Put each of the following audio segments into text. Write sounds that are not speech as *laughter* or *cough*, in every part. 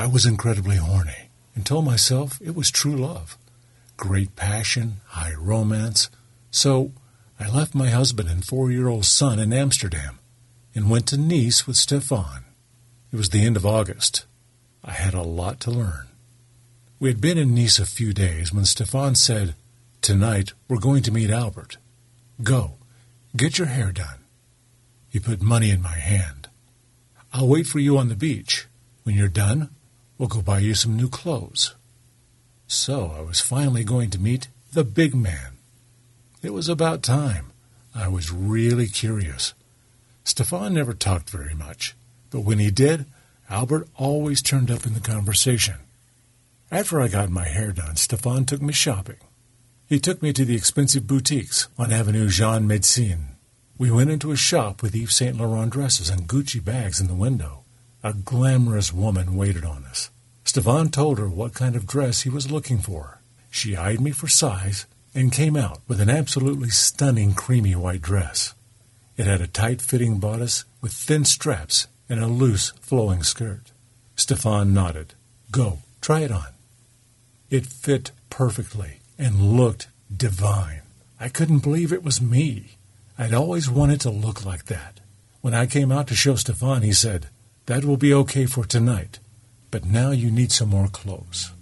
I was incredibly horny and told myself it was true love. Great passion, high romance. So I left my husband and four year old son in Amsterdam and went to Nice with Stefan. It was the end of August. I had a lot to learn. We had been in Nice a few days when Stefan said, Tonight we're going to meet Albert. Go, get your hair done. He put money in my hand. I'll wait for you on the beach. When you're done, we'll go buy you some new clothes. So I was finally going to meet the big man. It was about time. I was really curious. Stefan never talked very much, but when he did, Albert always turned up in the conversation. After I got my hair done, Stefan took me shopping. He took me to the expensive boutiques on Avenue Jean Médecin. We went into a shop with Yves Saint Laurent dresses and Gucci bags in the window. A glamorous woman waited on us. Stefan told her what kind of dress he was looking for. She eyed me for size and came out with an absolutely stunning creamy white dress. It had a tight fitting bodice with thin straps and a loose flowing skirt. Stefan nodded. Go, try it on. It fit perfectly and looked divine. I couldn't believe it was me. I'd always wanted to look like that. When I came out to show Stefan, he said, That will be okay for tonight, but now you need some more clothes.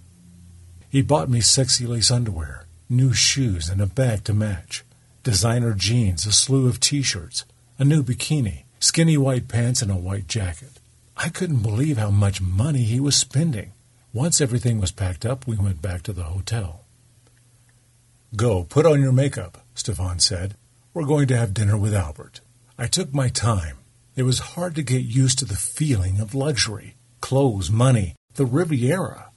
He bought me sexy lace underwear, new shoes, and a bag to match, designer jeans, a slew of t shirts, a new bikini, skinny white pants, and a white jacket. I couldn't believe how much money he was spending. Once everything was packed up, we went back to the hotel. Go, put on your makeup, Stefan said. We're going to have dinner with Albert. I took my time. It was hard to get used to the feeling of luxury, clothes, money, the Riviera.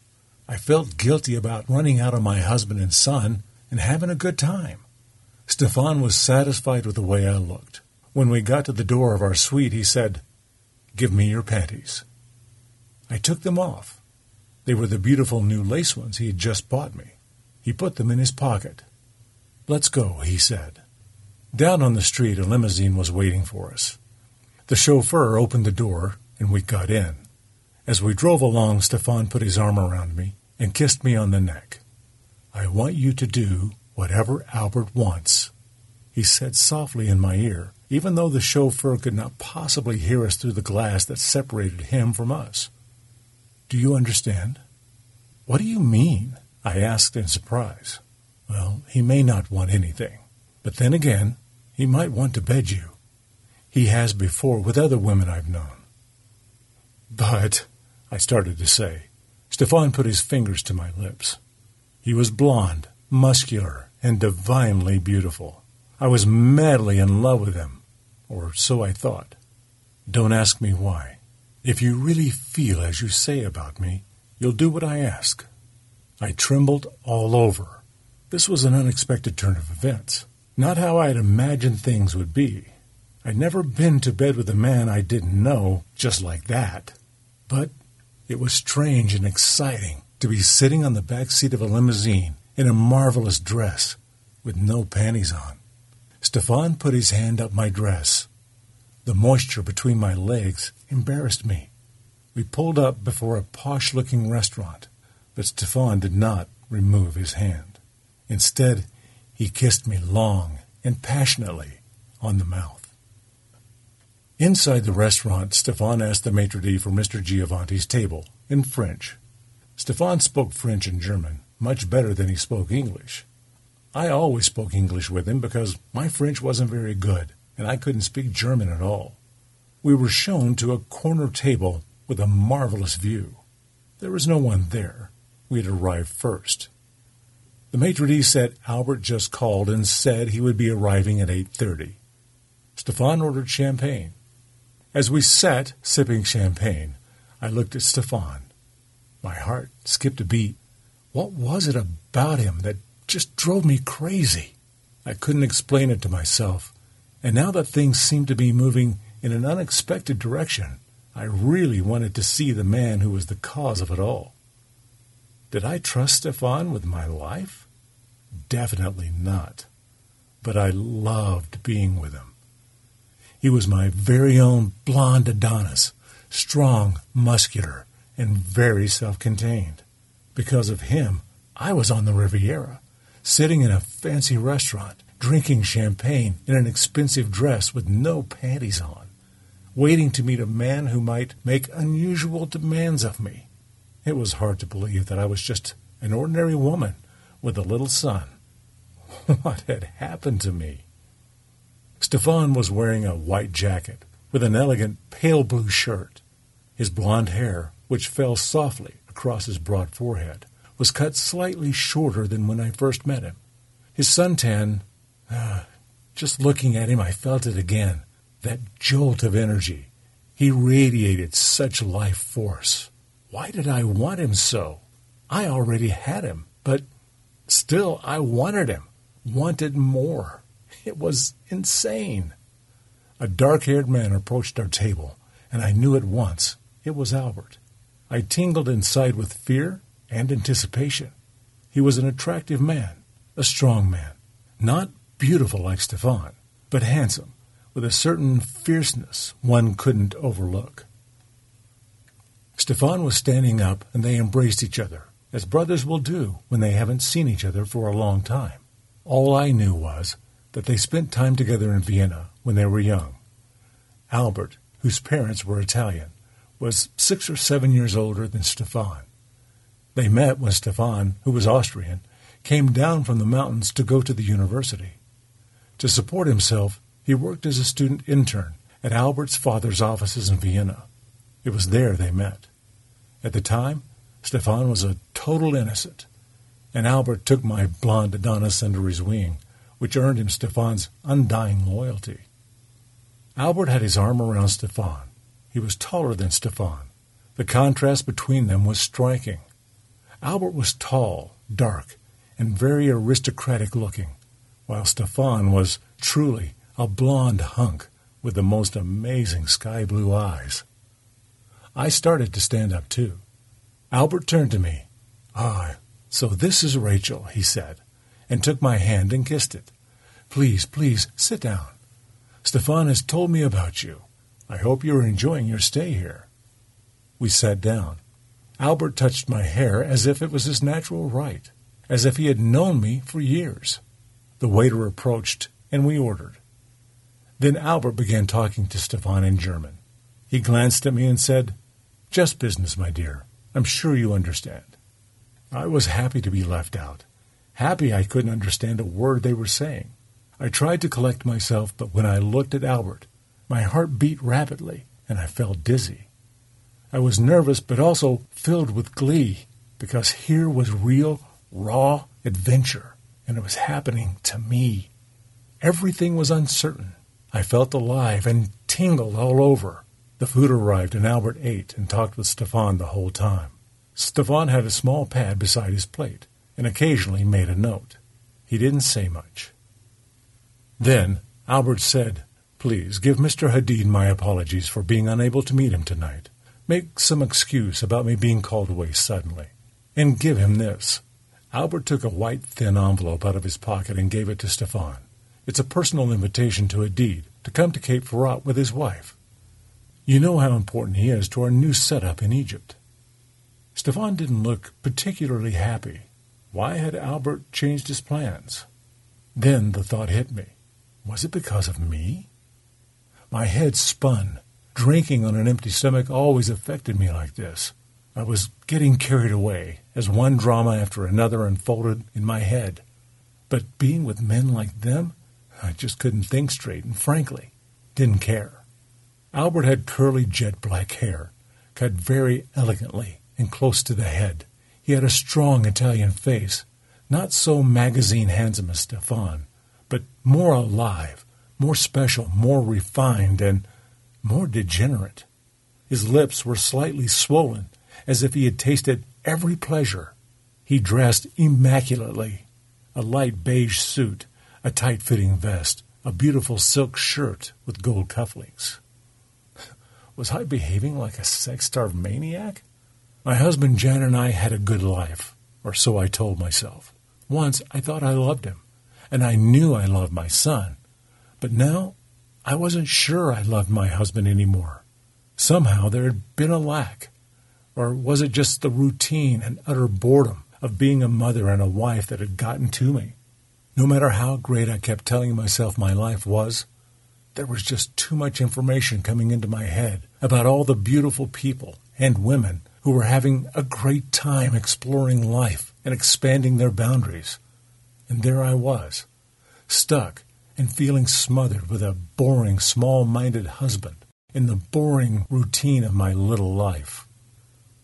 I felt guilty about running out on my husband and son and having a good time. Stefan was satisfied with the way I looked. When we got to the door of our suite, he said, Give me your panties. I took them off. They were the beautiful new lace ones he had just bought me. He put them in his pocket. Let's go, he said. Down on the street, a limousine was waiting for us. The chauffeur opened the door, and we got in. As we drove along, Stefan put his arm around me and kissed me on the neck. I want you to do whatever Albert wants, he said softly in my ear, even though the chauffeur could not possibly hear us through the glass that separated him from us. Do you understand? What do you mean? I asked in surprise. Well, he may not want anything, but then again, he might want to bed you. He has before with other women I've known. But, I started to say, Stefan put his fingers to my lips. He was blond, muscular, and divinely beautiful. I was madly in love with him, or so I thought. Don't ask me why. If you really feel as you say about me, you'll do what I ask. I trembled all over. This was an unexpected turn of events, not how I had imagined things would be. I'd never been to bed with a man I didn't know just like that. But it was strange and exciting to be sitting on the back seat of a limousine in a marvelous dress with no panties on. Stefan put his hand up my dress. The moisture between my legs embarrassed me. We pulled up before a posh looking restaurant, but Stefan did not remove his hand. Instead, he kissed me long and passionately on the mouth. Inside the restaurant, Stefan asked the maitre d' for Mr. Giovanni's table in French. Stefan spoke French and German much better than he spoke English. I always spoke English with him because my French wasn't very good and I couldn't speak German at all. We were shown to a corner table with a marvelous view. There was no one there. We had arrived first. The maitre d' said Albert just called and said he would be arriving at 8.30. Stefan ordered champagne. As we sat sipping champagne, I looked at Stefan. My heart skipped a beat. What was it about him that just drove me crazy? I couldn't explain it to myself, and now that things seemed to be moving in an unexpected direction, I really wanted to see the man who was the cause of it all. Did I trust Stefan with my life? Definitely not. But I loved being with him. He was my very own blonde Adonis, strong, muscular, and very self contained. Because of him, I was on the Riviera, sitting in a fancy restaurant, drinking champagne in an expensive dress with no panties on, waiting to meet a man who might make unusual demands of me. It was hard to believe that I was just an ordinary woman with a little son. *laughs* What had happened to me? Stefan was wearing a white jacket with an elegant pale blue shirt. His blond hair, which fell softly across his broad forehead, was cut slightly shorter than when I first met him. His suntan, uh, just looking at him, I felt it again. That jolt of energy. He radiated such life force. Why did I want him so? I already had him, but still I wanted him, wanted more. It was insane. A dark haired man approached our table, and I knew at once it was Albert. I tingled inside with fear and anticipation. He was an attractive man, a strong man, not beautiful like Stefan, but handsome, with a certain fierceness one couldn't overlook. Stefan was standing up, and they embraced each other, as brothers will do when they haven't seen each other for a long time. All I knew was that they spent time together in Vienna when they were young. Albert, whose parents were Italian, was six or seven years older than Stefan. They met when Stefan, who was Austrian, came down from the mountains to go to the university. To support himself, he worked as a student intern at Albert's father's offices in Vienna. It was there they met. At the time, Stefan was a total innocent, and Albert took my blonde Adonis under his wing, which earned him Stefan's undying loyalty. Albert had his arm around Stefan. He was taller than Stefan. The contrast between them was striking. Albert was tall, dark, and very aristocratic looking, while Stefan was truly a blond hunk with the most amazing sky blue eyes. I started to stand up too. Albert turned to me. Ah, so this is Rachel, he said, and took my hand and kissed it. Please, please, sit down. Stefan has told me about you. I hope you are enjoying your stay here. We sat down. Albert touched my hair as if it was his natural right, as if he had known me for years. The waiter approached, and we ordered. Then Albert began talking to Stefan in German. He glanced at me and said, Just business, my dear. I'm sure you understand. I was happy to be left out, happy I couldn't understand a word they were saying. I tried to collect myself, but when I looked at Albert, my heart beat rapidly and I felt dizzy. I was nervous, but also filled with glee, because here was real, raw adventure, and it was happening to me. Everything was uncertain. I felt alive and tingled all over. The food arrived, and Albert ate and talked with Stefan the whole time. Stefan had a small pad beside his plate, and occasionally made a note. He didn't say much. Then Albert said, Please give Mr. Hadid my apologies for being unable to meet him tonight. Make some excuse about me being called away suddenly. And give him this. Albert took a white, thin envelope out of his pocket and gave it to Stefan. It's a personal invitation to Hadid to come to Cape Ferrat with his wife. You know how important he is to our new setup in Egypt. Stefan didn't look particularly happy. Why had Albert changed his plans? Then the thought hit me. Was it because of me? My head spun. Drinking on an empty stomach always affected me like this. I was getting carried away as one drama after another unfolded in my head. But being with men like them, I just couldn't think straight and frankly didn't care. Albert had curly jet black hair, cut very elegantly and close to the head. He had a strong Italian face, not so magazine handsome as Stefan, but more alive, more special, more refined, and more degenerate. His lips were slightly swollen, as if he had tasted every pleasure. He dressed immaculately a light beige suit, a tight fitting vest, a beautiful silk shirt with gold cufflinks. *laughs* Was I behaving like a sex starved maniac? My husband Jan and I had a good life, or so I told myself. Once I thought I loved him, and I knew I loved my son. But now I wasn't sure I loved my husband any more. Somehow there had been a lack. Or was it just the routine and utter boredom of being a mother and a wife that had gotten to me? No matter how great I kept telling myself my life was, there was just too much information coming into my head about all the beautiful people and women who were having a great time exploring life and expanding their boundaries. And there I was, stuck and feeling smothered with a boring, small minded husband in the boring routine of my little life.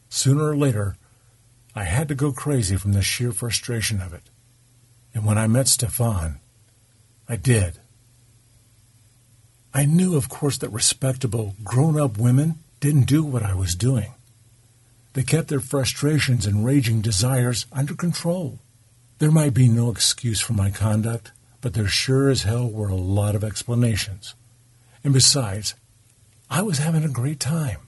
Sooner or later, I had to go crazy from the sheer frustration of it. And when I met Stefan, I did. I knew, of course, that respectable, grown up women didn't do what I was doing. They kept their frustrations and raging desires under control. There might be no excuse for my conduct, but there sure as hell were a lot of explanations. And besides, I was having a great time.